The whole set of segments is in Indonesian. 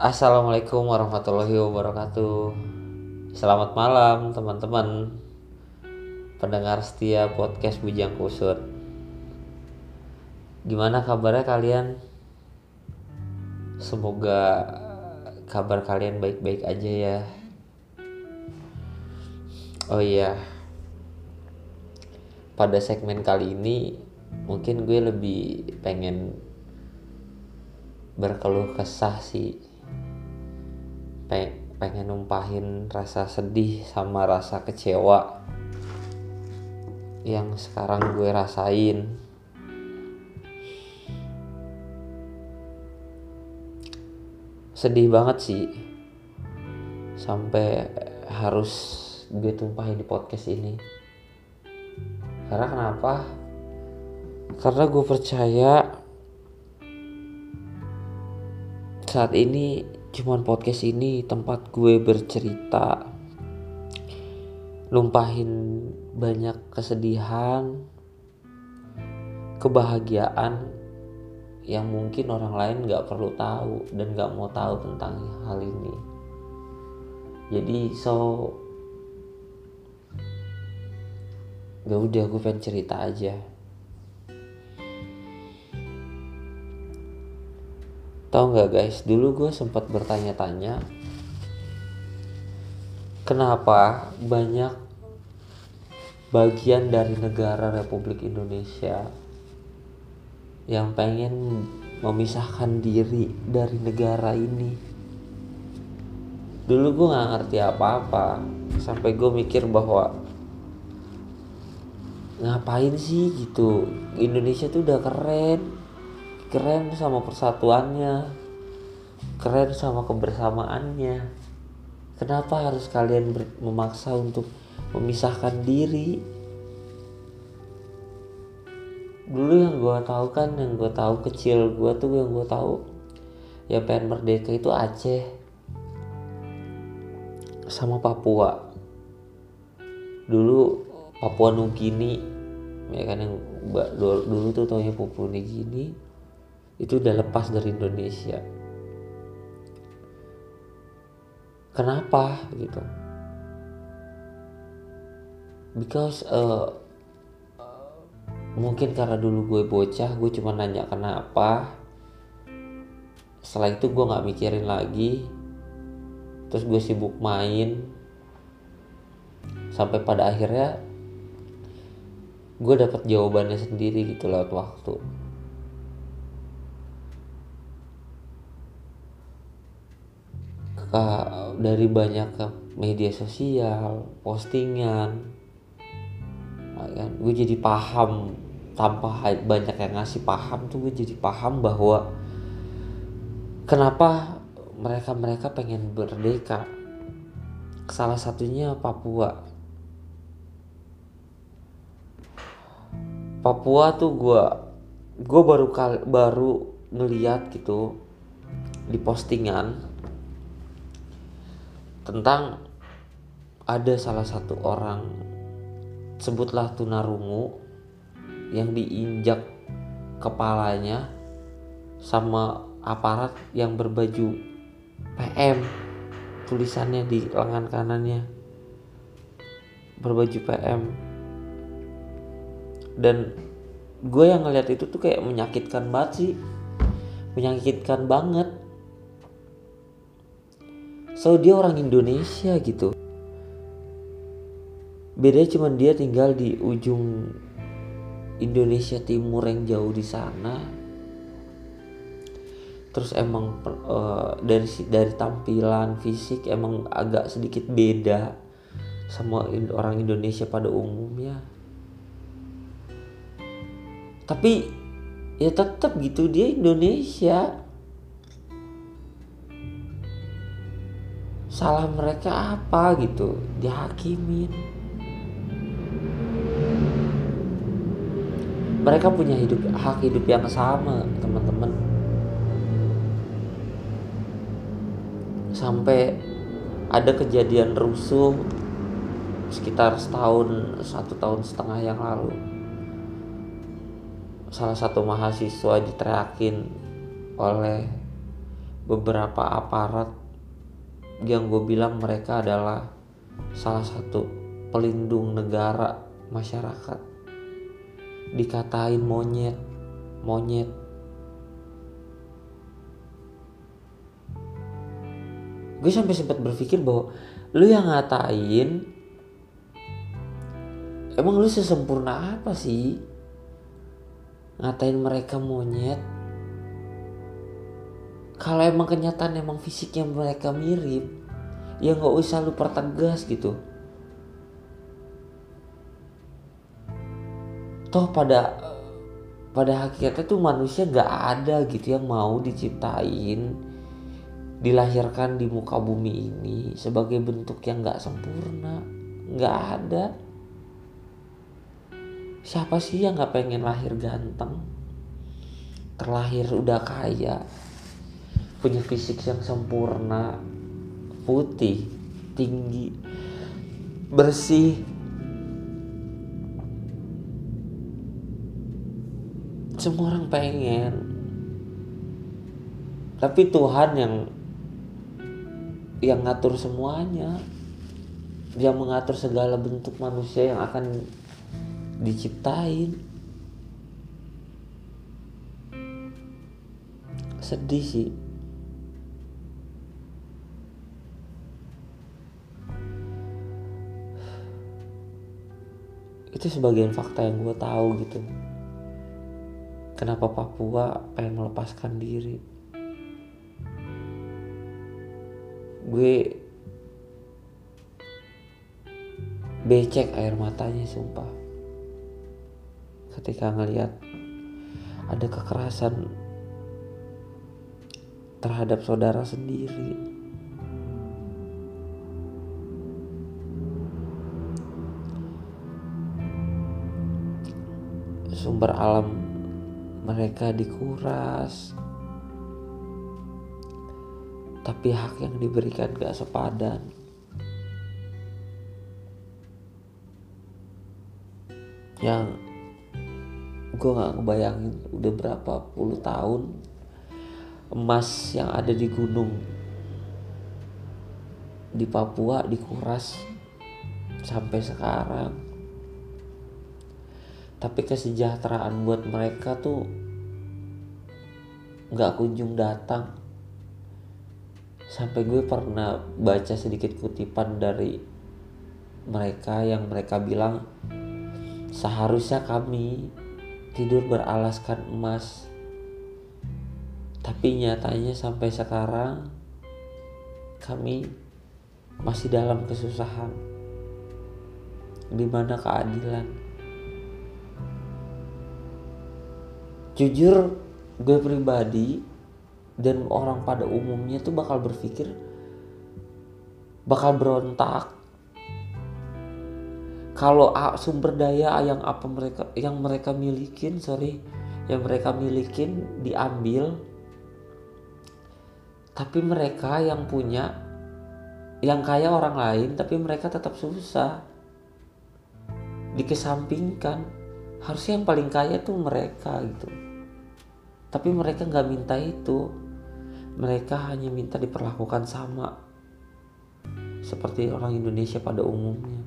Assalamualaikum warahmatullahi wabarakatuh. Selamat malam teman-teman pendengar setia podcast Bujang Kusut. Gimana kabarnya kalian? Semoga kabar kalian baik-baik aja ya. Oh iya. Pada segmen kali ini mungkin gue lebih pengen berkeluh kesah sih pengen numpahin rasa sedih sama rasa kecewa yang sekarang gue rasain. Sedih banget sih sampai harus gue tumpahin di podcast ini. Karena kenapa? Karena gue percaya saat ini cuman podcast ini tempat gue bercerita lumpahin banyak kesedihan kebahagiaan yang mungkin orang lain gak perlu tahu dan gak mau tahu tentang hal ini. Jadi so gak ya udah gue pengen cerita aja Tahu nggak guys, dulu gue sempat bertanya-tanya kenapa banyak bagian dari negara Republik Indonesia yang pengen memisahkan diri dari negara ini. Dulu gue nggak ngerti apa-apa, sampai gue mikir bahwa ngapain sih gitu? Indonesia tuh udah keren keren sama persatuannya. Keren sama kebersamaannya. Kenapa harus kalian memaksa untuk memisahkan diri? Dulu yang gue tahu kan yang gue tahu kecil gue tuh yang gue tahu ya pengen merdeka itu Aceh. Sama Papua. Dulu Papua Nugini ya kan yang dulu tuh taunya Papua Nugini itu udah lepas dari Indonesia. Kenapa? Gitu. Because uh, mungkin karena dulu gue bocah gue cuma nanya kenapa. Setelah itu gue nggak mikirin lagi. Terus gue sibuk main. Sampai pada akhirnya gue dapat jawabannya sendiri gitu lewat waktu uh, dari banyak media sosial postingan uh, kan? Gue jadi paham tanpa banyak yang ngasih paham tuh gue jadi paham bahwa kenapa mereka mereka pengen berdeka salah satunya Papua. Papua tuh gue gue baru kal baru ngeliat gitu di postingan tentang ada salah satu orang sebutlah tunarungu yang diinjak kepalanya sama aparat yang berbaju PM tulisannya di lengan kanannya. Berbaju PM dan gue yang ngeliat itu tuh kayak menyakitkan banget sih. Menyakitkan banget so dia orang Indonesia gitu. Bedanya cuma dia tinggal di ujung Indonesia Timur yang jauh di sana. Terus emang uh, dari dari tampilan fisik emang agak sedikit beda sama orang Indonesia pada umumnya. Tapi ya tetap gitu dia Indonesia salah mereka apa gitu dihakimin. Mereka punya hidup hak hidup yang sama teman-teman. Sampai ada kejadian rusuh sekitar setahun satu tahun setengah yang lalu. Salah satu mahasiswa diteriakin oleh beberapa aparat yang gue bilang mereka adalah salah satu pelindung negara masyarakat. Dikatain monyet monyet. Gue sampai sempat berpikir bahwa lu yang ngatain emang lu sesempurna apa sih? Ngatain mereka monyet kalau emang kenyataan emang fisiknya mereka mirip ya nggak usah lu pertegas gitu. Toh pada pada hakikatnya tuh manusia nggak ada gitu yang mau diciptain dilahirkan di muka bumi ini sebagai bentuk yang nggak sempurna. Nggak ada. Siapa sih yang nggak pengen lahir ganteng? Terlahir udah kaya punya fisik yang sempurna putih tinggi bersih. Semua orang pengen. Tapi Tuhan yang yang ngatur semuanya. Yang mengatur segala bentuk manusia yang akan diciptain. Sedih sih itu sebagian fakta yang gue tahu gitu. Kenapa Papua pengen melepaskan diri? Gue becek air matanya sumpah. Ketika ngelihat ada kekerasan terhadap saudara sendiri. Sumber alam mereka dikuras, tapi hak yang diberikan gak sepadan. Yang gue gak ngebayangin udah berapa puluh tahun emas yang ada di gunung di Papua dikuras sampai sekarang tapi kesejahteraan buat mereka tuh nggak kunjung datang sampai gue pernah baca sedikit kutipan dari mereka yang mereka bilang seharusnya kami tidur beralaskan emas. Tapi nyatanya sampai sekarang kami masih dalam kesusahan. Di mana keadilan? Jujur gue pribadi dan orang pada umumnya tuh bakal berpikir bakal berontak. Kalau sumber daya yang apa mereka yang mereka milikin sorry yang mereka milikin diambil tapi mereka yang punya yang kaya orang lain tapi mereka tetap susah dikesampingkan. Harusnya yang paling kaya tuh mereka gitu tapi mereka nggak minta itu. Mereka hanya minta diperlakukan sama. Seperti orang Indonesia pada umumnya.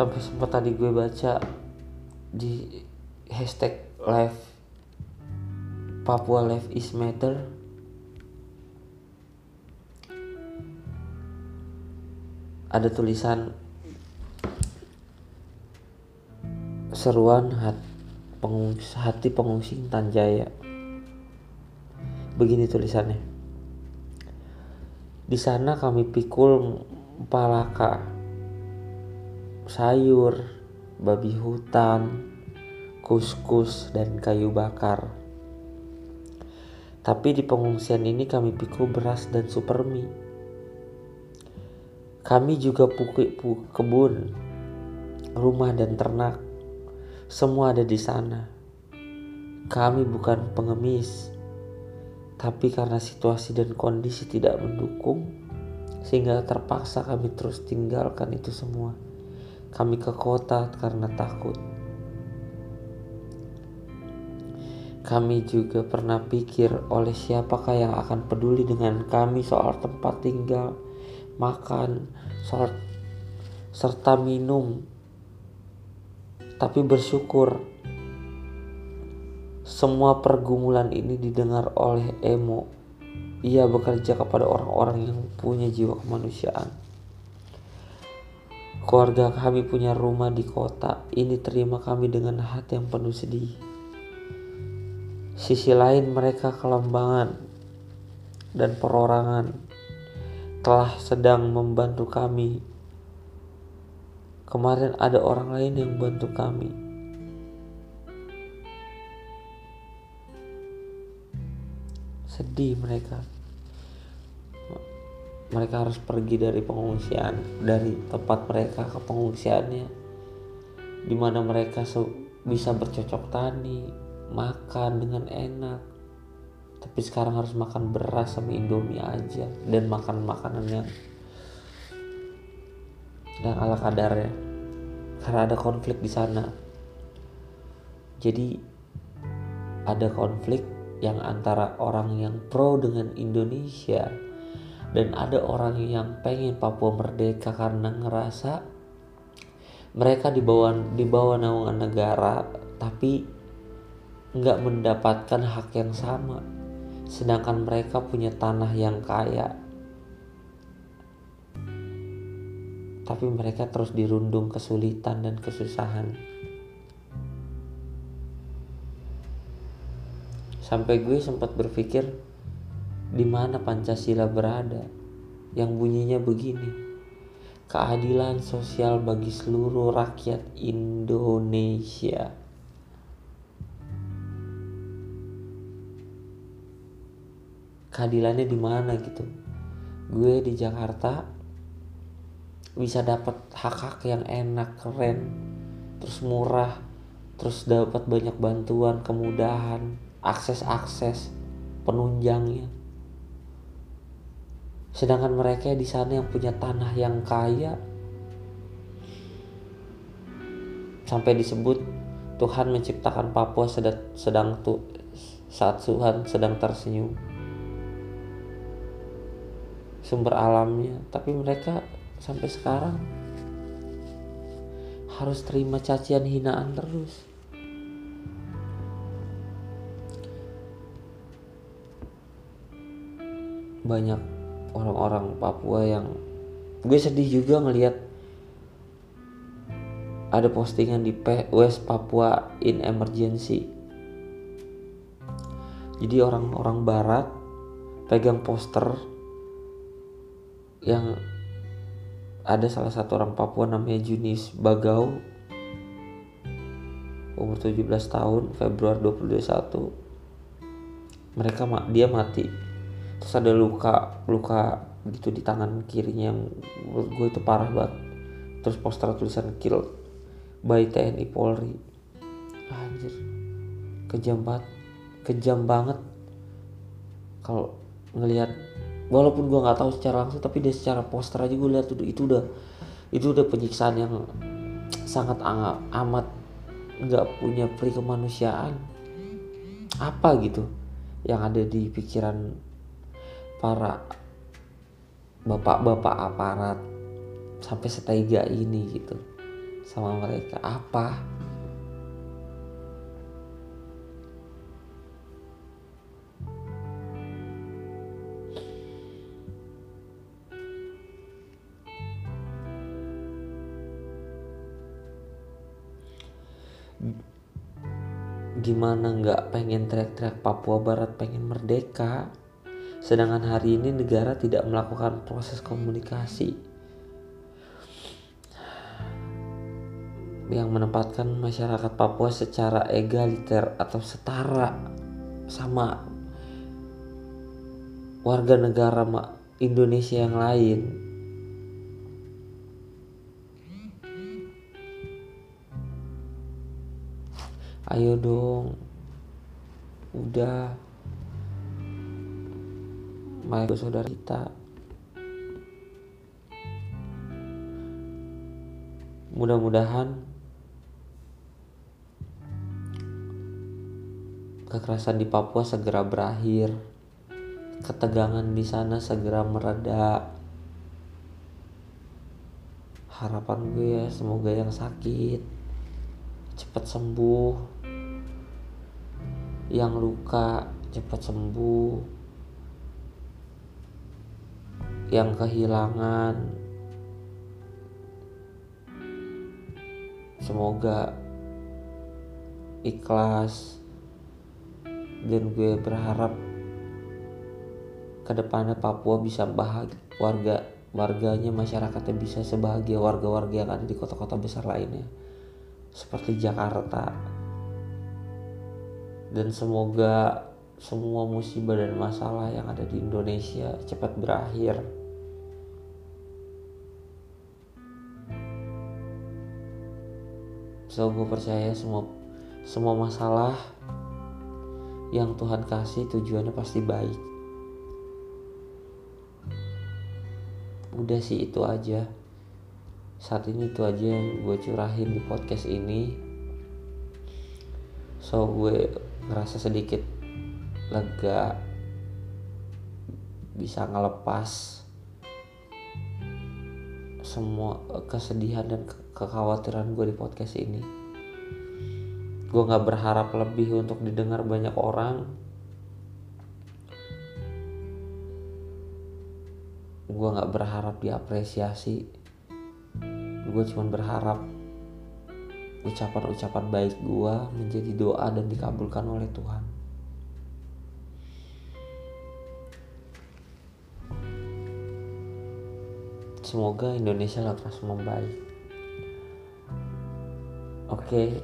Sampai sempat tadi gue baca di hashtag live Papua Life is Matter? Ada tulisan seruan hati pengungsi, Tanjaya. Begini tulisannya. Di sana kami pikul palaka sayur, babi hutan, kuskus, dan kayu bakar. Tapi di pengungsian ini kami pikul beras dan supermi. Kami juga pukul kebun, rumah dan ternak. Semua ada di sana. Kami bukan pengemis, Tapi karena situasi dan kondisi tidak mendukung, sehingga terpaksa kami terus tinggalkan itu semua. Kami ke kota karena takut. Kami juga pernah pikir oleh siapakah yang akan peduli dengan kami soal tempat tinggal, makan, soal serta minum. Tapi bersyukur semua pergumulan ini didengar oleh Emo. Ia bekerja kepada orang-orang yang punya jiwa kemanusiaan. Keluarga kami punya rumah di kota. Ini terima kami dengan hati yang penuh sedih. Sisi lain mereka kelembangan dan perorangan telah sedang membantu kami. Kemarin ada orang lain yang bantu kami. sedih mereka mereka harus pergi dari pengungsian dari tempat mereka ke pengungsiannya di mana mereka bisa bercocok tani makan dengan enak. Tapi sekarang harus makan beras sama indomie aja dan makan makanan yang yang ala kadarnya karena ada konflik di sana. Jadi ada konflik yang antara orang yang pro dengan Indonesia dan ada orang yang pengen Papua merdeka karena ngerasa mereka di bawah di bawah naungan negara tapi nggak mendapatkan hak yang sama sedangkan mereka punya tanah yang kaya tapi mereka terus dirundung kesulitan dan kesusahan Sampai gue sempat berpikir di mana Pancasila berada yang bunyinya begini. Keadilan sosial bagi seluruh rakyat Indonesia. Keadilannya di mana gitu? Gue di Jakarta bisa dapat hak-hak yang enak, keren, terus murah, terus dapat banyak bantuan, kemudahan, akses-akses penunjangnya. Sedangkan mereka di sana yang punya tanah yang kaya sampai disebut Tuhan menciptakan Papua sedang, sedang tuh saat Tuhan sedang tersenyum sumber alamnya. Tapi mereka sampai sekarang harus terima cacian hinaan terus. Banyak orang-orang Papua yang gue sedih juga ngelihat ada postingan di West Papua in emergency. Jadi orang-orang barat pegang poster yang ada salah satu orang Papua namanya Junis Bagau. Umur 17 tahun Februari 2021 mereka dia mati. Terus ada luka luka gitu di tangan kirinya yang menurut gue itu parah banget. Terus poster tulisan kill by TNI Polri anjir. Kejam banget kejam banget. Kalau ngelihat walaupun gue nggak tahu secara langsung tapi dia secara poster aja gue lihat itu itu udah itu udah penyiksaan yang sangat amat nggak punya peri kemanusiaan apa gitu yang ada di pikiran para bapak-bapak aparat sampai setega ini gitu sama mereka? Apa gimana nggak pengen teriak-teriak Papua Barat pengen merdeka Sedangkan hari ini negara tidak melakukan proses komunikasi yang menempatkan masyarakat Papua secara egaliter atau setara sama warga negara Indonesia yang lain. Ayo dong, udah. Mari saudara kita. Mudah-mudahan kekerasan di Papua segera berakhir. Ketegangan di sana segera mereda. Harapan gue ya semoga yang sakit cepat sembuh yang luka cepat sembuh yang kehilangan. Semoga ikhlas dan gue berharap ke depannya Papua bisa bahagia warga warganya masyarakatnya bisa sebahagia warga-warga yang ada di kota-kota besar lainnya seperti Jakarta dan semoga semua musibah dan masalah yang ada di Indonesia cepat berakhir. So gue percaya semua semua masalah yang Tuhan kasih tujuannya pasti baik. Udah sih itu aja. Saat ini itu aja yang gue curahin di podcast ini. So gue ngerasa sedikit lega bisa ngelepas semua kesedihan dan kekhawatiran gue di podcast ini. Gue gak berharap lebih untuk didengar banyak orang. Gue gak berharap diapresiasi. Gue cuma berharap ucapan-ucapan baik gue menjadi doa dan dikabulkan oleh Tuhan. Semoga Indonesia lekas membaik. Oke.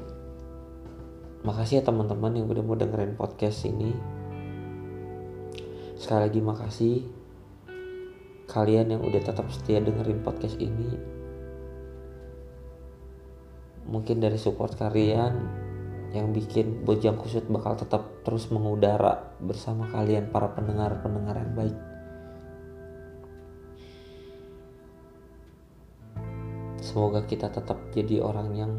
Makasih ya teman-teman yang udah mau dengerin podcast ini. Sekali lagi makasih. Kalian yang udah tetap setia dengerin podcast ini mungkin dari support kalian yang bikin Bojang Kusut bakal tetap terus mengudara bersama kalian para pendengar-pendengar yang baik Semoga kita tetap jadi orang yang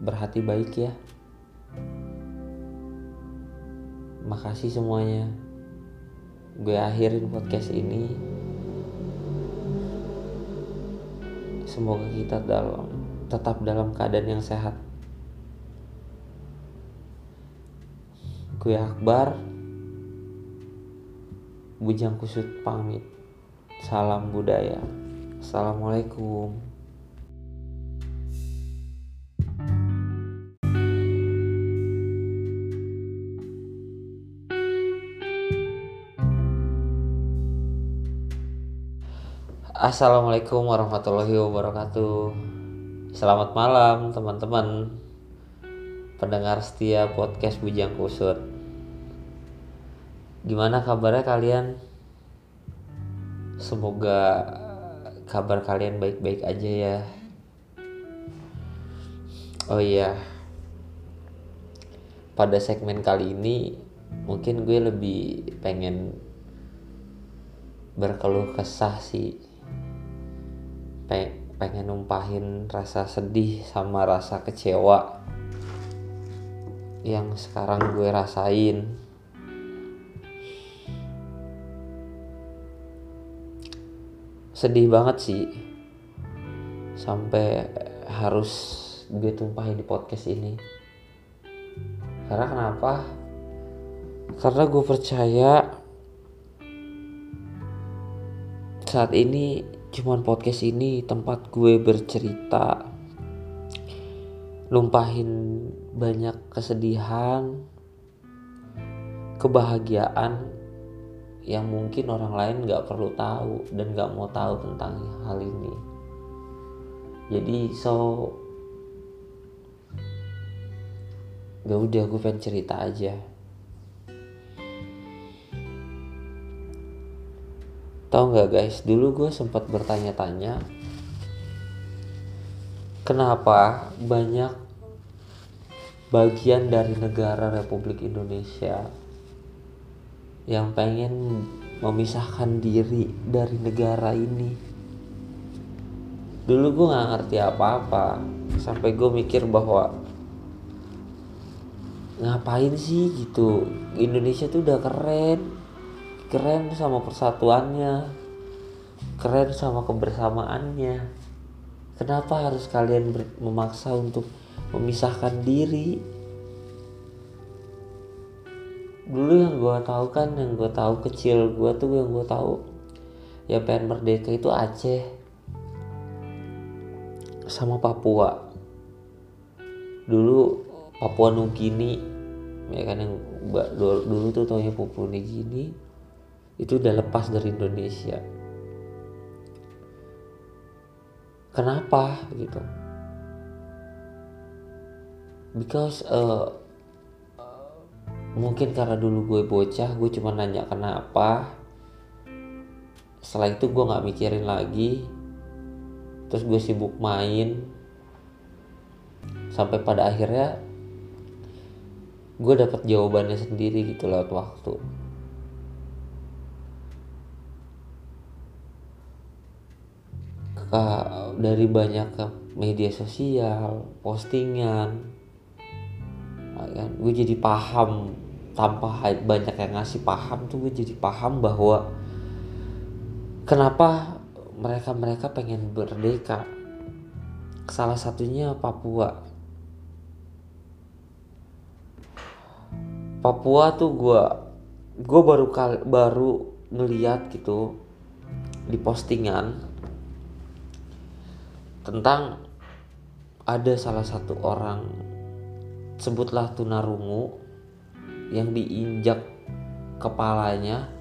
berhati baik ya. Makasih semuanya. Gue akhirin podcast ini. Semoga kita dalam tetap dalam keadaan yang sehat. Gue Akbar. Bujang Kusut pamit. Salam budaya. Assalamualaikum. Assalamualaikum warahmatullahi wabarakatuh Selamat malam teman-teman. Pendengar setia podcast Bujang Kusut. Gimana kabarnya kalian? Semoga kabar kalian baik-baik aja ya. Oh iya. Pada segmen kali ini Mungkin gue lebih pengen berkeluh kesah sih pengen numpahin rasa sedih sama rasa kecewa yang sekarang gue rasain. Sedih banget sih. Sampai harus gue tumpahin di podcast ini. Karena kenapa? Karena gue percaya saat ini cuman podcast ini tempat gue bercerita lumpahin banyak kesedihan kebahagiaan yang mungkin orang lain gak perlu tahu dan gak mau tahu tentang hal ini. Jadi so gak udah gue pengen cerita aja Tahu nggak guys, dulu gue sempat bertanya-tanya kenapa banyak bagian dari negara Republik Indonesia yang pengen memisahkan diri dari negara ini? Dulu gue nggak ngerti apa-apa sampai gue mikir bahwa ngapain sih gitu? Indonesia tuh udah keren keren sama persatuannya keren sama kebersamaannya. Kenapa harus kalian memaksa untuk memisahkan diri? Dulu yang gue tahu kan yang gue tahu kecil gue tuh yang gue tahu ya pengen merdeka itu Aceh sama Papua. Dulu Papua Nugini ya kan yang dulu, tuh taunya Papua Nugini itu udah lepas dari Indonesia. Kenapa? Gitu. Because uh, mungkin karena dulu gue bocah gue cuma nanya kenapa. Setelah itu gue nggak mikirin lagi. Terus gue sibuk main. Sampai pada akhirnya gue dapat jawabannya sendiri gitu lewat waktu dari banyak media sosial postingan kan? Gue jadi paham tanpa banyak yang ngasih paham tuh gue jadi paham bahwa kenapa mereka mereka pengen merdeka. Salah satunya Papua. Papua tuh gue gue baru kal baru ngeliat gitu di postingan tentang ada salah satu orang sebutlah tunarungu yang diinjak kepalanya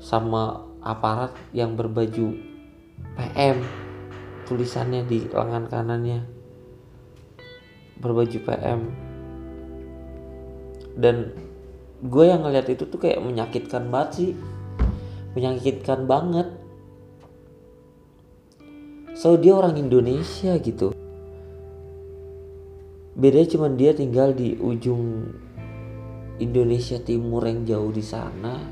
sama aparat yang berbaju PM tulisannya di lengan kanannya berbaju PM dan gue yang ngeliat itu tuh kayak menyakitkan banget sih. Menyakitkan banget so dia orang Indonesia gitu. Bedanya cuma dia tinggal di ujung Indonesia Timur yang jauh di sana.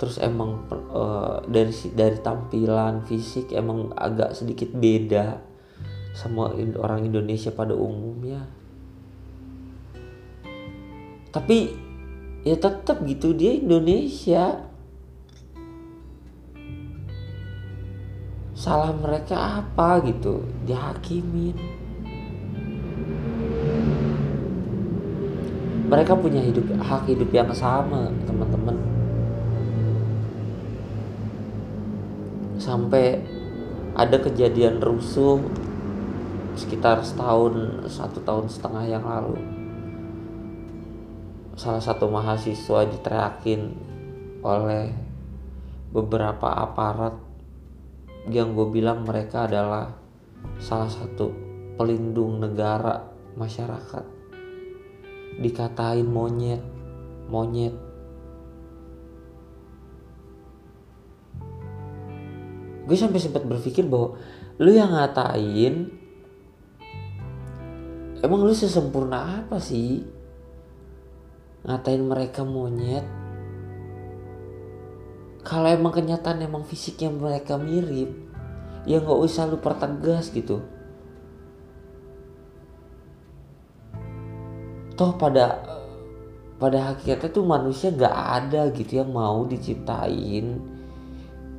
Terus emang uh, dari dari tampilan fisik emang agak sedikit beda sama orang Indonesia pada umumnya. Tapi ya tetap gitu dia Indonesia salah mereka apa gitu dihakimin. Mereka punya hidup hak hidup yang sama teman-teman. Sampai ada kejadian rusuh sekitar setahun satu tahun setengah yang lalu. Salah satu mahasiswa diteriakin oleh beberapa aparat yang gue bilang mereka adalah salah satu pelindung negara masyarakat. Dikatain monyet monyet. Gue sampai sempat berpikir bahwa lu yang ngatain emang lu sesempurna apa sih? Ngatain mereka monyet kalau emang kenyataan emang fisiknya mereka mirip ya nggak usah lu pertegas gitu. Toh pada pada hakikatnya tuh manusia gak ada gitu yang mau diciptain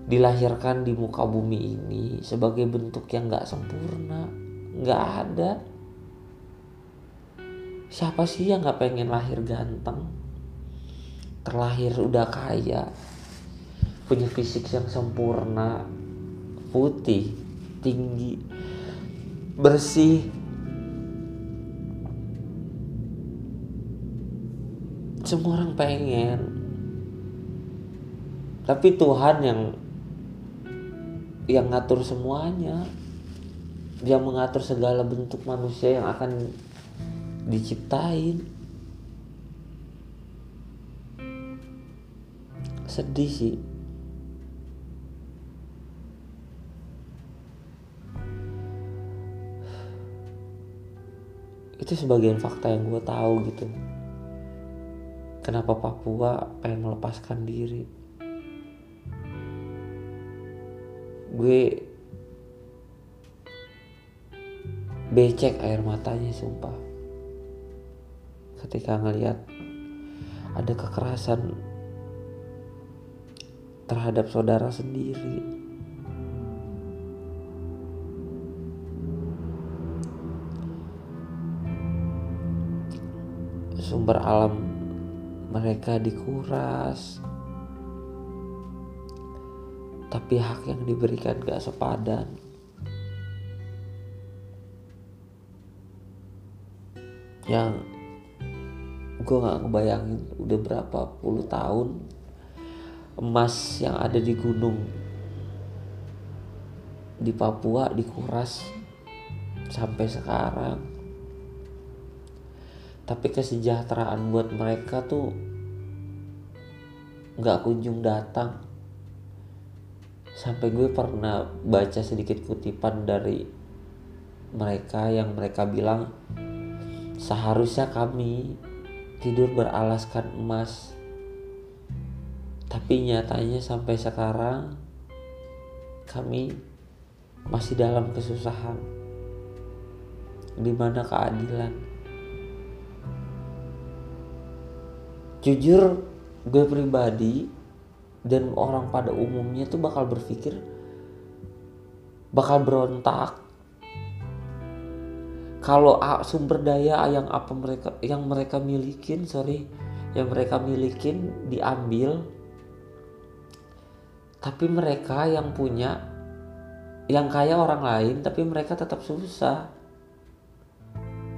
dilahirkan di muka bumi ini sebagai bentuk yang gak sempurna. Gak ada. Siapa sih yang gak pengen lahir ganteng? Terlahir udah kaya punya fisik yang sempurna putih tinggi bersih. Semua orang pengen. Tapi Tuhan yang yang ngatur semuanya. Dia mengatur segala bentuk manusia yang akan diciptain. Sedih sih itu sebagian fakta yang gue tahu gitu. Kenapa Papua pengen melepaskan diri? Gue becek air matanya sumpah. Ketika ngelihat ada kekerasan terhadap saudara sendiri sumber alam mereka dikuras. Tapi hak yang diberikan gak sepadan. Yang gue gak ngebayangin udah berapa puluh tahun emas yang ada di gunung di Papua dikuras sampai sekarang tapi kesejahteraan buat mereka tuh nggak kunjung datang. Sampai gue pernah baca sedikit kutipan dari mereka yang mereka bilang seharusnya kami tidur beralaskan emas. Tapi nyatanya sampai sekarang kami masih dalam kesusahan. Di mana keadilan jujur gue pribadi dan orang pada umumnya tuh bakal berpikir bakal berontak. Kalau sumber daya yang apa mereka yang mereka milikin sorry yang mereka milikin diambil tapi mereka yang punya yang kaya orang lain tapi mereka tetap susah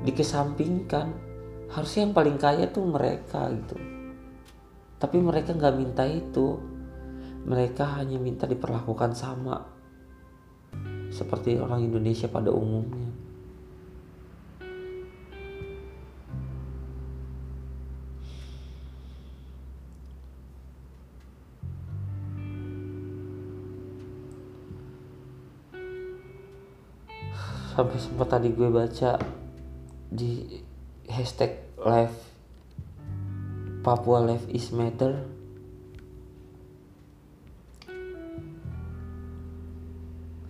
dikesampingkan. Harusnya yang paling kaya tuh mereka gitu tapi mereka nggak minta itu. Mereka hanya minta diperlakukan sama. Seperti orang Indonesia pada umumnya. Sampai sempat tadi gue baca di hashtag live Papua Life is Matter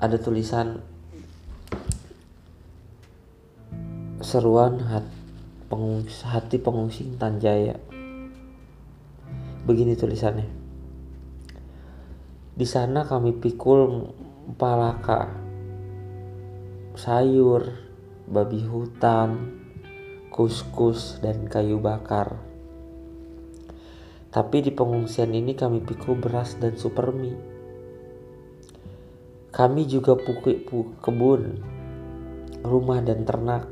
ada tulisan seruan hati pengungsi Intan Jaya. Begini tulisannya. Di sana kami pikul palaka, sayur, babi hutan, kuskus, dan kayu bakar. Tapi di pengungsian ini kami pikul beras dan supermi kami juga pukul kebun, rumah dan ternak.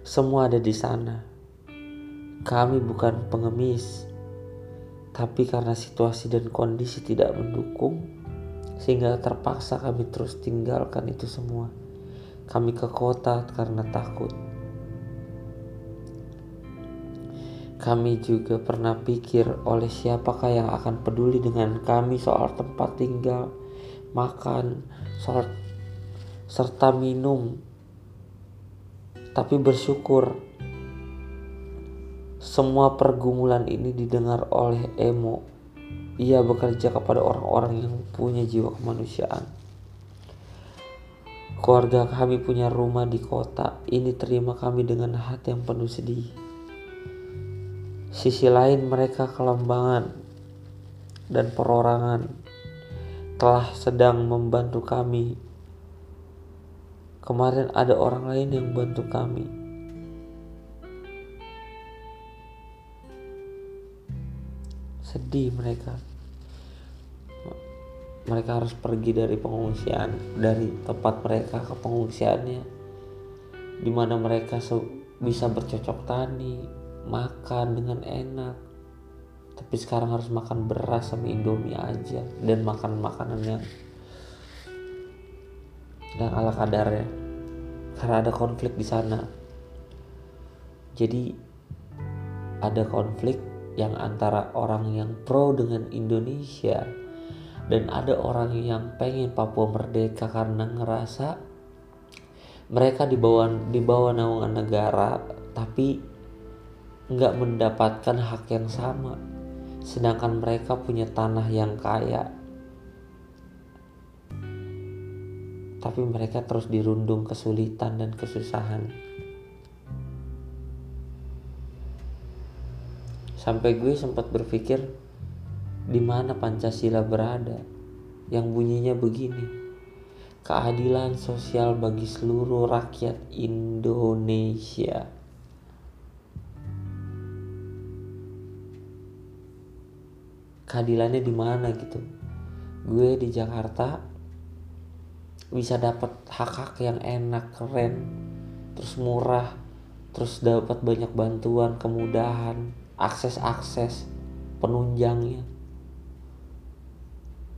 Semua ada di sana. Kami bukan pengemis, tapi karena situasi dan kondisi tidak mendukung, sehingga terpaksa kami terus tinggalkan itu semua. Kami ke kota karena takut. Kami juga pernah pikir oleh siapakah yang akan peduli dengan kami soal tempat tinggal, makan, serta minum. Tapi bersyukur semua pergumulan ini didengar oleh Emo. Ia bekerja kepada orang-orang yang punya jiwa kemanusiaan. Keluarga kami punya rumah di kota. Ini terima kami dengan hati yang penuh sedih. Sisi lain mereka kelembangan dan perorangan telah sedang membantu kami. Kemarin ada orang lain yang bantu kami. Sedih mereka. Mereka harus pergi dari pengungsian, dari tempat mereka ke pengungsiannya, di mana mereka bisa bercocok tani, makan dengan enak, tapi sekarang harus makan beras sama indomie aja dan makan makanan yang yang ala kadarnya karena ada konflik di sana. Jadi ada konflik yang antara orang yang pro dengan Indonesia dan ada orang yang pengen Papua merdeka karena ngerasa mereka di bawah di bawah naungan negara tapi nggak mendapatkan hak yang sama. Sedangkan mereka punya tanah yang kaya. Tapi mereka terus dirundung kesulitan dan kesusahan. Sampai gue sempat berpikir di mana Pancasila berada? Yang bunyinya begini keadilan sosial bagi seluruh rakyat Indonesia keadilannya di mana gitu. Gue di Jakarta bisa dapat hak-hak yang enak keren terus murah terus dapat banyak bantuan kemudahan akses-akses penunjangnya.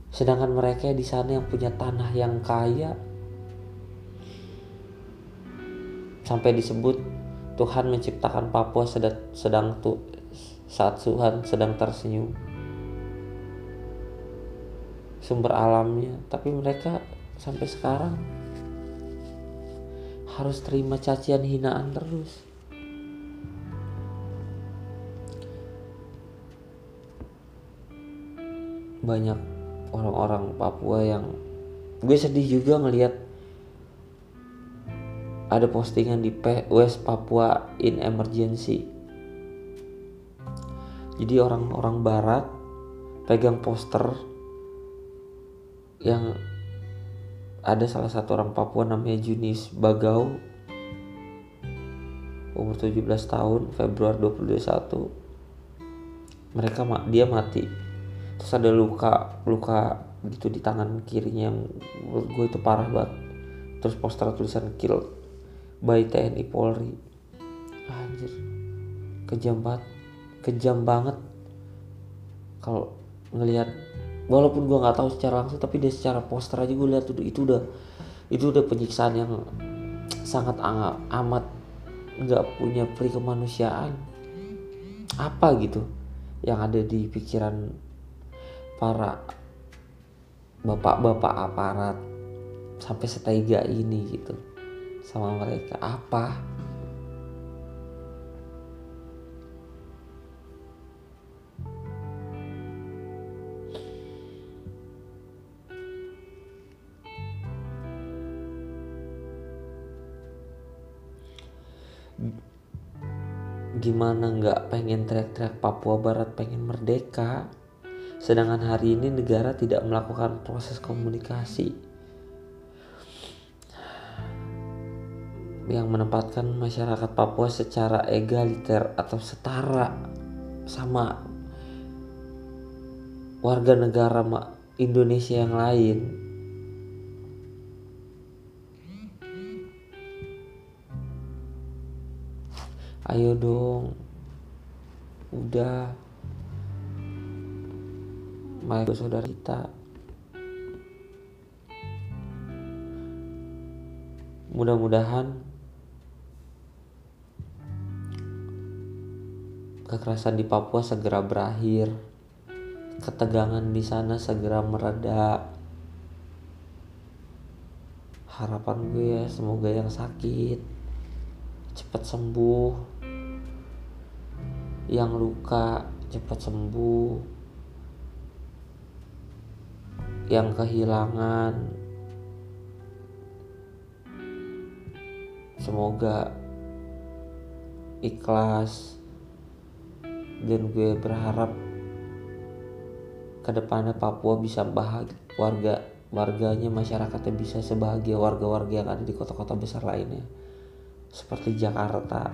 Sedangkan mereka di sana yang punya tanah yang kaya sampai disebut Tuhan menciptakan Papua sedang, sedang tuh saat Tuhan sedang tersenyum sumber alamnya. Tapi mereka sampai sekarang harus terima cacian hinaan terus. Banyak orang-orang Papua yang gue sedih juga ngelihat ada postingan di West Papua in emergency. Jadi orang-orang barat pegang poster yang ada salah satu orang Papua namanya Junis Bagau. Umur 17 tahun Februari 2021 mereka dia mati. Terus ada luka luka gitu di tangan kirinya yang menurut gue itu parah banget. Terus poster tulisan kill by TNI Polri anjir. Kejam banget kejam banget. Kalau ngelihat walaupun gue nggak tahu secara langsung tapi dia secara poster aja gue lihat itu udah itu udah penyiksaan yang sangat amat nggak punya peri kemanusiaan. Apa gitu yang ada di pikiran para bapak-bapak aparat sampai setega ini gitu sama mereka? Apa gimana nggak pengen teriak-teriak Papua Barat pengen merdeka? Sedangkan hari ini negara tidak melakukan proses komunikasi. Yang menempatkan masyarakat Papua secara egaliter atau setara sama warga negara Indonesia yang lain ayo dong. Udah. Mari saudara kita. Mudah-mudahan kekerasan di Papua segera berakhir. Ketegangan di sana segera mereda. Harapan gue ya semoga yang sakit cepat sembuh yang luka cepat sembuh yang kehilangan. Semoga ikhlas dan gue berharap ke depannya Papua bisa bahagia warga warganya masyarakatnya bisa sebahagia warga-warga yang ada di kota-kota besar lainnya seperti Jakarta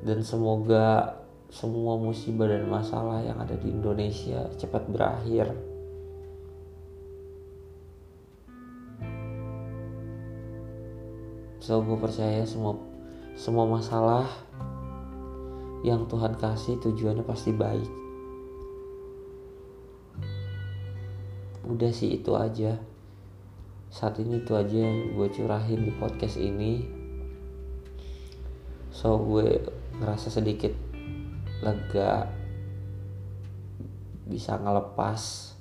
dan semoga semua musibah dan masalah yang ada di Indonesia cepat berakhir. So gue percaya semua semua masalah yang Tuhan kasih tujuannya pasti baik. Udah sih itu aja. Saat ini itu aja yang gue curahin di podcast ini. So gue ngerasa sedikit lega bisa ngelepas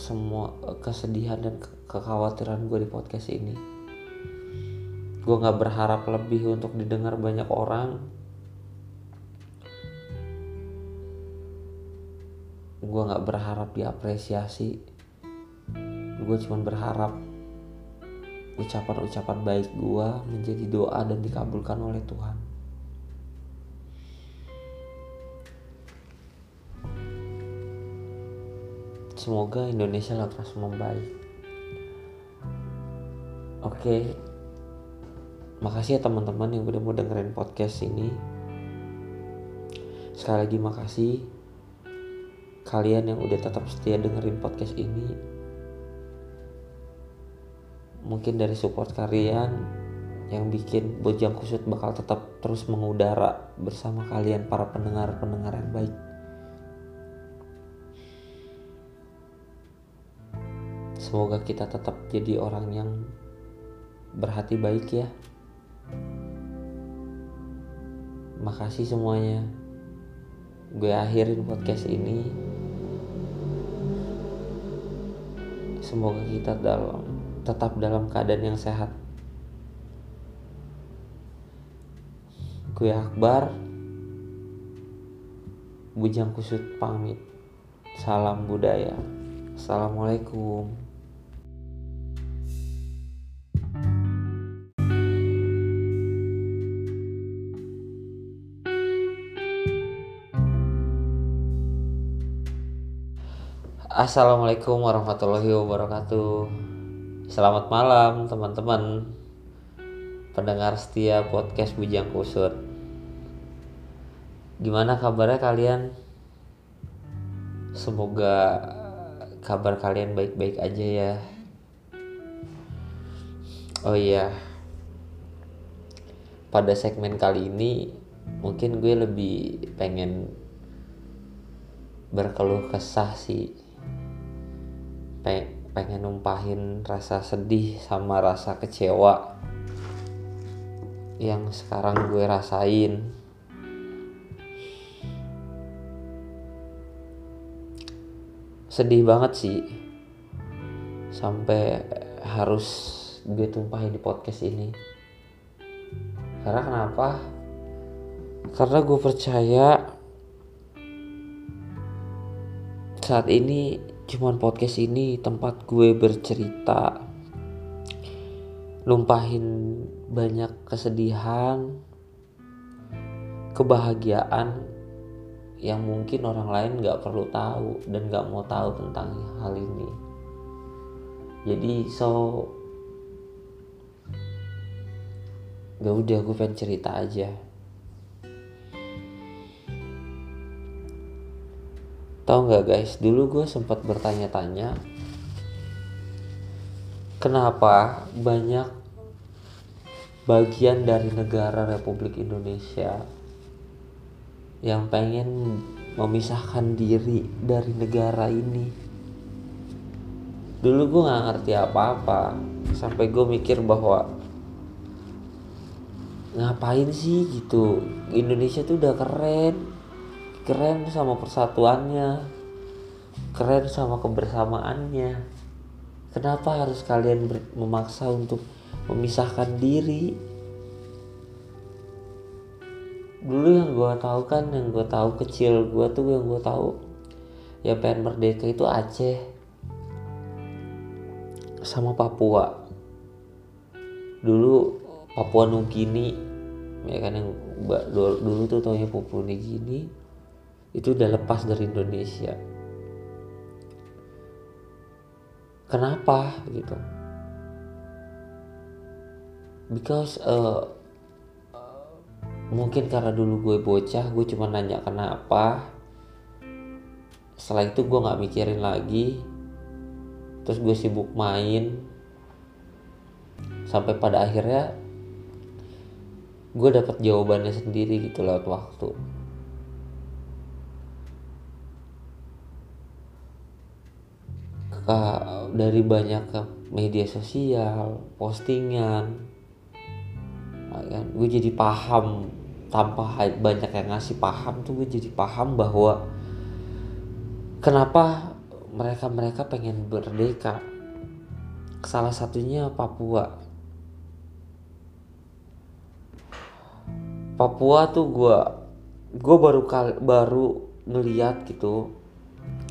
semua kesedihan dan kekhawatiran gue di podcast ini. Gue nggak berharap lebih untuk didengar banyak orang. Gue nggak berharap diapresiasi. Gue cuma berharap ucapan-ucapan baik gue menjadi doa dan dikabulkan oleh Tuhan. Semoga Indonesia lekas membaik. Oke. Makasih ya teman-teman yang udah mau dengerin podcast ini. Sekali lagi makasih. Kalian yang udah tetap setia dengerin podcast ini mungkin dari support kalian yang bikin Bojang Kusut bakal tetap terus mengudara bersama kalian para pendengar-pendengar yang baik Semoga kita tetap jadi orang yang berhati baik ya. Makasih semuanya. Gue akhirin podcast ini. Semoga kita dalam tetap dalam keadaan yang sehat. Gue Akbar. Bujang Kusut pamit. Salam budaya. Assalamualaikum. Assalamualaikum warahmatullahi wabarakatuh Selamat malam teman-teman. Pendengar setia podcast Bujang Kusut. Gimana kabarnya kalian? Semoga kabar kalian baik-baik aja ya. Oh iya. Pada segmen kali ini Mungkin gue lebih pengen berkeluh kesah sih. Pengen numpahin rasa sedih sama rasa kecewa yang sekarang gue rasain. Sedih banget sih. Sampai harus gue tumpahin di podcast ini. Karena kenapa? Karena gue percaya saat ini cuman podcast ini tempat gue bercerita lumpahin banyak kesedihan kebahagiaan yang mungkin orang lain gak perlu tahu dan gak mau tahu tentang hal ini. Jadi so gak udah gue pengen cerita aja Tahu nggak guys, dulu gue sempat bertanya-tanya kenapa banyak bagian dari negara Republik Indonesia yang pengen memisahkan diri dari negara ini. Dulu gue nggak ngerti apa-apa, sampai gue mikir bahwa ngapain sih gitu? Indonesia tuh udah keren keren sama persatuannya. Keren sama kebersamaannya. Kenapa harus kalian memaksa untuk memisahkan diri? Dulu yang gue tahu kan yang gue tahu kecil gue tuh yang gue tahu ya pengen merdeka itu Aceh sama Papua. Dulu Papua Nugini ya kan yang dulu tuh taunya Papua Nugini itu udah lepas dari Indonesia. Kenapa? Gitu. Because uh, mungkin karena dulu gue bocah gue cuma nanya kenapa. Setelah itu gue nggak mikirin lagi. Terus gue sibuk main. Sampai pada akhirnya gue dapat jawabannya sendiri gitu lewat waktu uh, dari banyak media sosial postingan uh, kan? Gue jadi paham tanpa banyak yang ngasih paham tuh gue jadi paham bahwa kenapa mereka mereka pengen merdeka. Salah satunya Papua. Papua tuh gue gue baru kal baru ngeliat gitu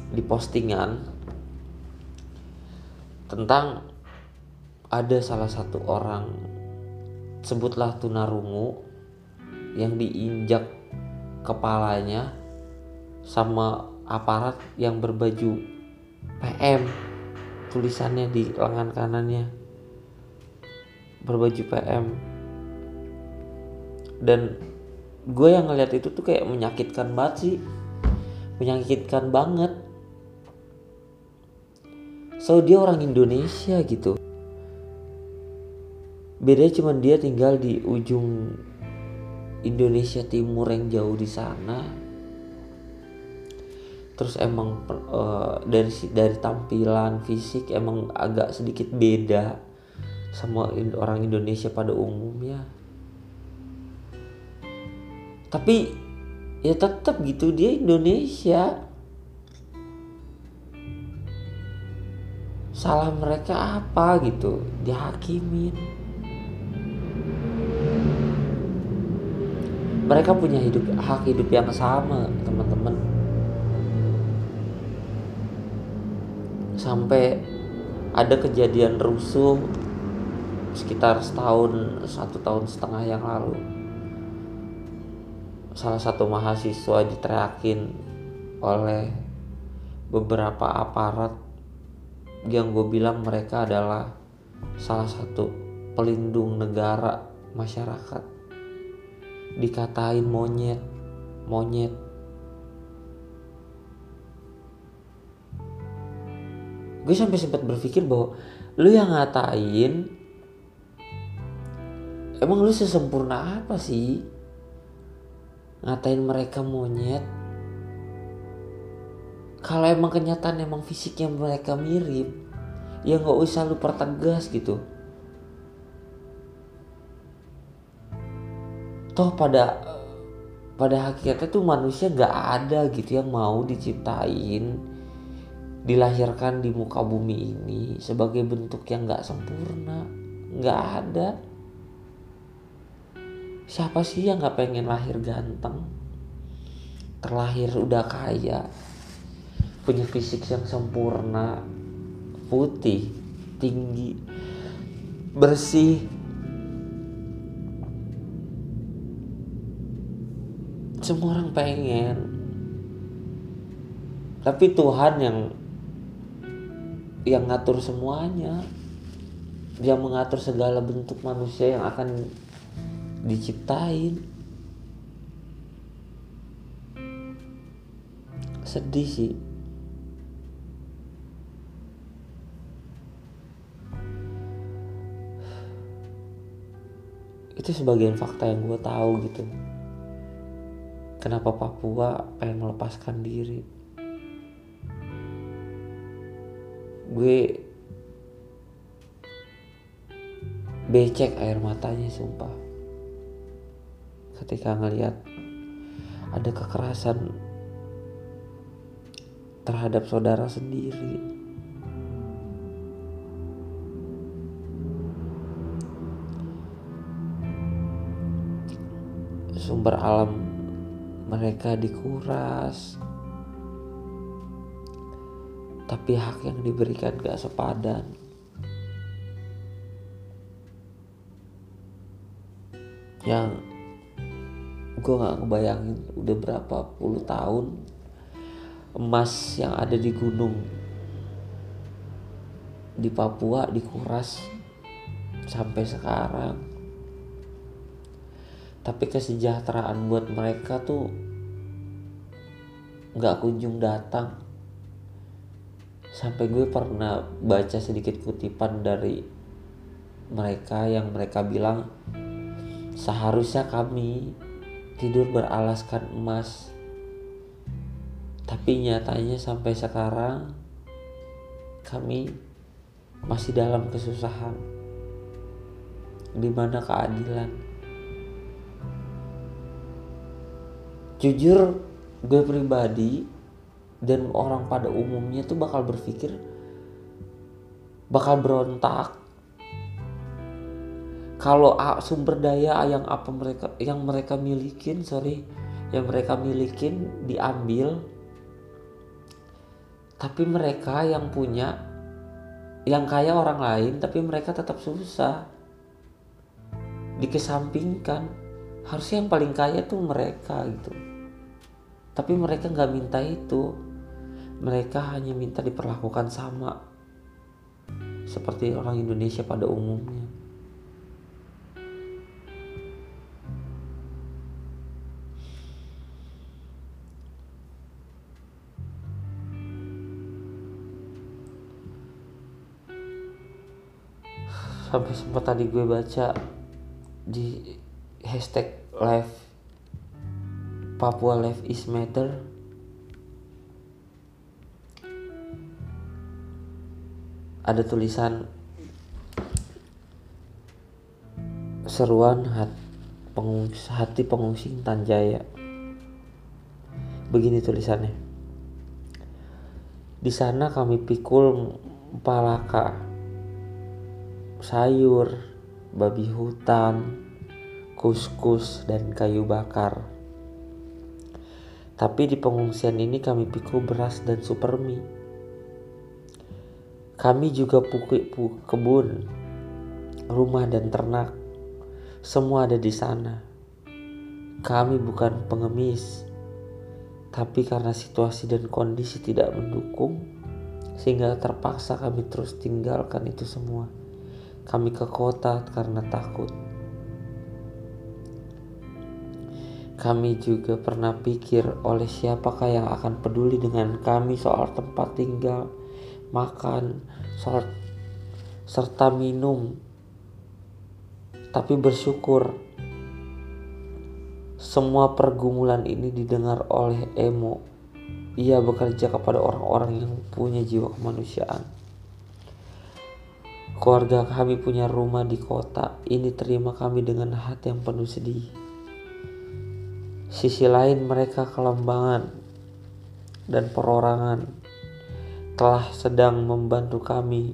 di postingan tentang ada salah satu orang sebutlah tunarungu yang diinjak kepalanya sama aparat yang berbaju PM tulisannya di lengan kanannya. Berbaju PM dan gue yang ngeliat itu tuh kayak menyakitkan banget sih. Menyakitkan banget so dia orang Indonesia gitu. Bedanya cuman dia tinggal di ujung Indonesia Timur yang jauh di sana. Terus emang uh, dari dari tampilan fisik emang agak sedikit beda sama orang Indonesia pada umumnya. Tapi ya tetap gitu dia Indonesia salah mereka apa gitu dihakimin. Mereka punya hidup hak hidup yang sama teman-teman. Sampai ada kejadian rusuh sekitar setahun satu tahun setengah yang lalu. Salah satu mahasiswa diteriakin oleh beberapa aparat yang gue bilang mereka adalah salah satu pelindung negara masyarakat. Dikatain monyet monyet. Gue sampai sempat berpikir bahwa lu yang ngatain emang lu sesempurna apa sih? Ngatain mereka monyet kalau emang kenyataan emang fisiknya mereka mirip ya nggak usah lu pertegas gitu. Toh pada pada hakikatnya tuh manusia gak ada gitu yang mau diciptain dilahirkan di muka bumi ini sebagai bentuk yang gak sempurna. Gak ada. Siapa sih yang gak pengen lahir ganteng? Terlahir udah kaya punya fisik yang sempurna putih tinggi bersih. Semua orang pengen. Tapi Tuhan yang yang ngatur semuanya. Dia mengatur segala bentuk manusia yang akan diciptain. Sedih sih itu sebagian fakta yang gue tahu gitu. Kenapa Papua pengen melepaskan diri? Gue becek air matanya sumpah. Ketika ngelihat ada kekerasan terhadap saudara sendiri sumber alam mereka dikuras. Tapi hak yang diberikan gak sepadan. Yang gue gak ngebayangin udah berapa puluh tahun emas yang ada di gunung di Papua dikuras sampai sekarang tapi kesejahteraan buat mereka tuh nggak kunjung datang. Sampai gue pernah baca sedikit kutipan dari mereka yang mereka bilang seharusnya kami tidur beralaskan emas. Tapi nyatanya sampai sekarang kami masih dalam kesusahan di mana keadilan jujur gue pribadi dan orang pada umumnya tuh bakal berpikir bakal berontak. Kalau sumber daya yang apa mereka yang mereka milikin sorry yang mereka milikin diambil tapi mereka yang punya yang kaya orang lain tapi mereka tetap susah dikesampingkan. Harusnya yang paling kaya tuh mereka gitu tapi mereka nggak minta itu. Mereka hanya minta diperlakukan sama. Seperti orang Indonesia pada umumnya. Sampai sempat tadi gue baca di hashtag live Papua Life is Matter? Ada tulisan seruan hati pengungsi, hati pengungsi Tanjaya. Begini tulisannya. Di sana kami pikul palaka sayur, babi hutan, kuskus, dan kayu bakar. Tapi di pengungsian ini kami pikul beras dan supermi. Kami juga pukul kebun, rumah dan ternak. Semua ada di sana. Kami bukan pengemis, tapi karena situasi dan kondisi tidak mendukung, sehingga terpaksa kami terus tinggalkan itu semua. Kami ke kota karena takut. Kami juga pernah pikir oleh siapakah yang akan peduli dengan kami soal tempat tinggal, makan, soal, serta minum. Tapi bersyukur semua pergumulan ini didengar oleh Emo. Ia bekerja kepada orang-orang yang punya jiwa kemanusiaan. Keluarga kami punya rumah di kota. Ini terima kami dengan hati yang penuh sedih. Sisi lain mereka kelembangan dan perorangan telah sedang membantu kami.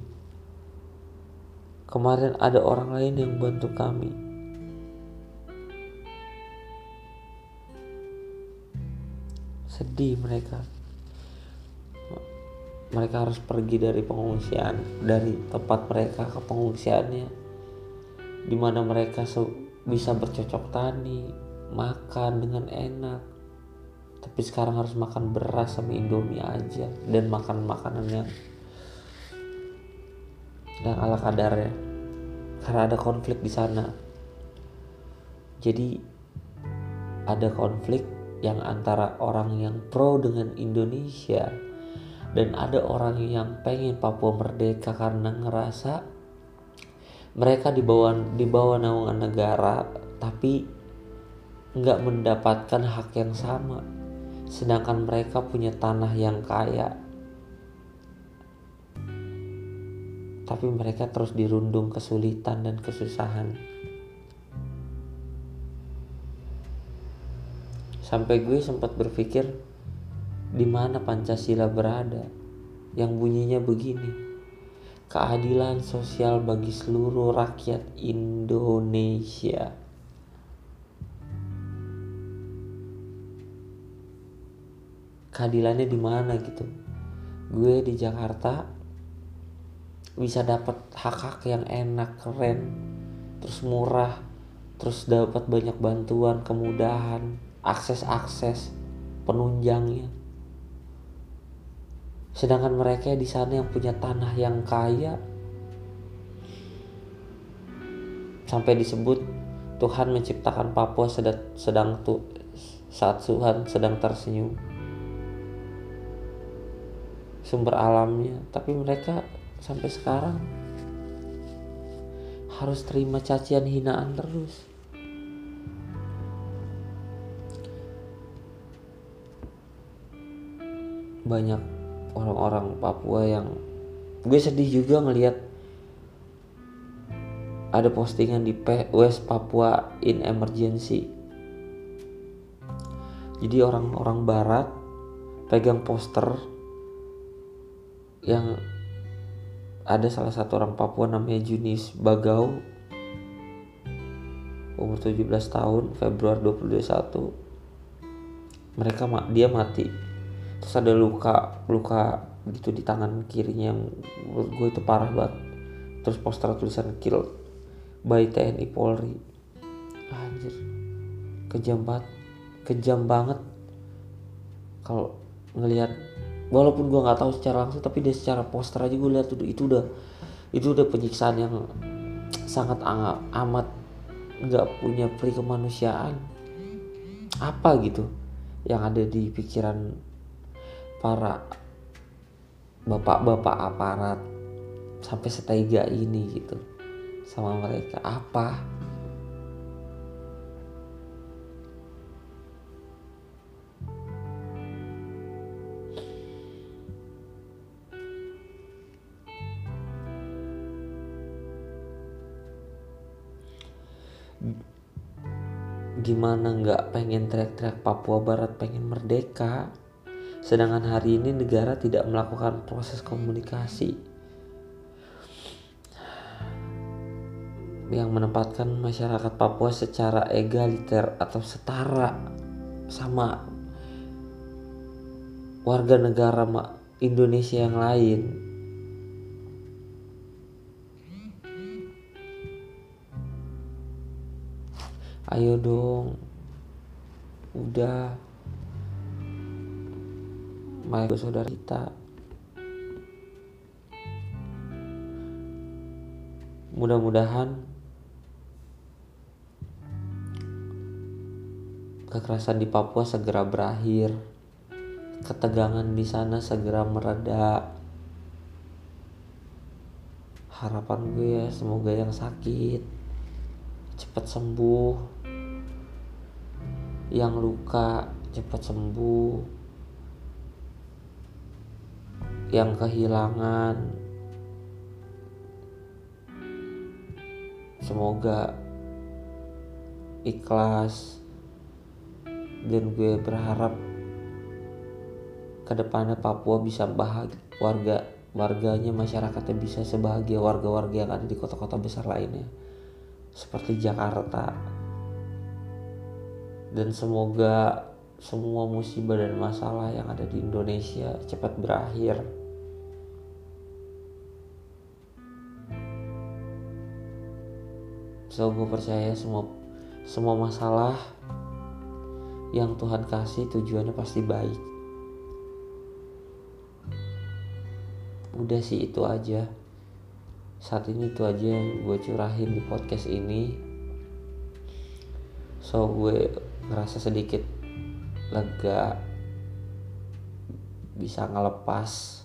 Kemarin ada orang lain yang bantu kami. Sedih mereka mereka harus pergi dari pengungsian dari tempat mereka ke pengungsiannya di mana mereka bisa bercocok tani makan dengan enak. Tapi sekarang harus makan beras sama indomie aja dan makan makanan yang yang ala kadarnya karena ada konflik di sana. Jadi ada konflik yang antara orang yang pro dengan Indonesia dan ada orang yang pengen Papua merdeka karena ngerasa mereka di bawah di bawah naungan negara tapi nggak mendapatkan hak yang sama sedangkan mereka punya tanah yang kaya. Tapi mereka terus dirundung kesulitan dan kesusahan. Sampai gue sempat berpikir di mana Pancasila berada yang bunyinya begini? Keadilan sosial bagi seluruh rakyat Indonesia keadilannya di mana gitu gue di Jakarta bisa dapat hak-hak yang enak keren terus murah terus dapat banyak bantuan kemudahan akses-akses penunjangnya Sedangkan mereka di sana yang punya tanah yang kaya sampai disebut Tuhan menciptakan Papua sedang, sedang tu, saat Tuhan sedang tersenyum. Sumber alamnya, tapi mereka sampai sekarang harus terima cacian hinaan terus. Banyak orang-orang Papua yang gue sedih juga ngelihat ada postingan di West Papua in emergency jadi orang-orang barat pegang poster yang ada salah satu orang Papua namanya Junis Bagau. Umur 17 tahun Februari 2021 mereka dia mati. Terus ada luka luka gitu di tangan kirinya yang menurut gue itu parah banget. Terus poster tulisan kill by TNI Polri. Anjir. Kejam banget. Kejam banget. Kalau ngelihat walaupun gue nggak tahu secara langsung tapi dia secara poster aja gue lihat itu udah itu udah penyiksaan yang sangat amat nggak punya peri kemanusiaan apa gitu yang ada di pikiran para bapak-bapak aparat sampai setega ini gitu sama mereka? Apa gimana nggak pengen teriak-teriak Papua Barat pengen merdeka? Sedangkan hari ini negara tidak melakukan proses komunikasi yang menempatkan masyarakat Papua secara egaliter atau setara sama warga negara Indonesia yang lain ayo dong. Udah. Mari saudara kita. Mudah-mudahan kekerasan di Papua segera berakhir. Ketegangan di sana segera mereda. Harapan gue ya semoga yang sakit cepat sembuh yang luka cepat sembuh yang kehilangan. Semoga ikhlas. Dan gue berharap ke depannya Papua bisa bahagia warga warganya masyarakatnya bisa sebahagia warga-warga yang ada di kota-kota besar lainnya. Seperti Jakarta dan semoga semua musibah dan masalah yang ada di Indonesia cepat berakhir. So gue percaya semua semua masalah yang Tuhan kasih tujuannya pasti baik. Udah sih itu aja. Saat ini itu aja yang gue curahin di podcast ini. So gue ngerasa sedikit lega bisa ngelepas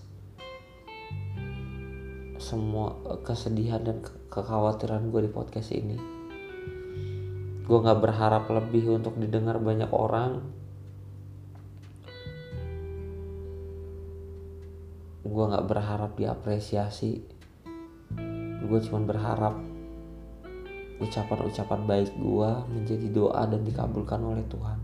semua kesedihan dan kekhawatiran gue di podcast ini. Gue gak berharap lebih untuk didengar banyak orang. Gue gak berharap diapresiasi. Gue cuma berharap ucapan-ucapan baik gue menjadi doa dan dikabulkan oleh Tuhan.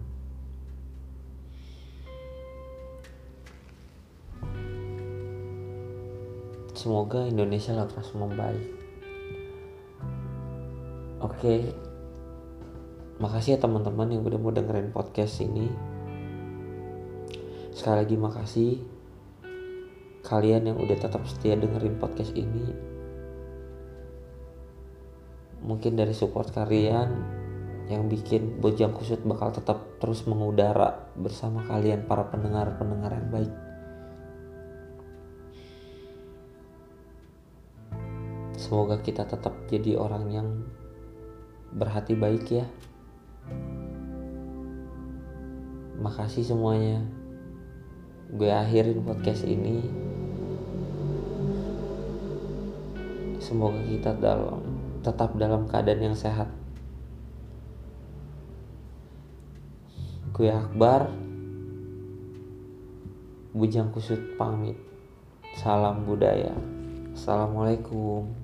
Semoga Indonesia lekas membaik. Oke, makasih ya teman-teman yang udah mau dengerin podcast ini. Sekali lagi makasih kalian yang udah tetap setia dengerin podcast ini mungkin dari support kalian yang bikin Bojang Kusut bakal tetap terus mengudara bersama kalian para pendengar-pendengar yang baik. Semoga kita tetap jadi orang yang berhati baik ya. Makasih semuanya. Gue akhirin podcast ini. Semoga kita dalam tetap dalam keadaan yang sehat. Gue Akbar, Bujang Kusut pamit. Salam budaya. Assalamualaikum.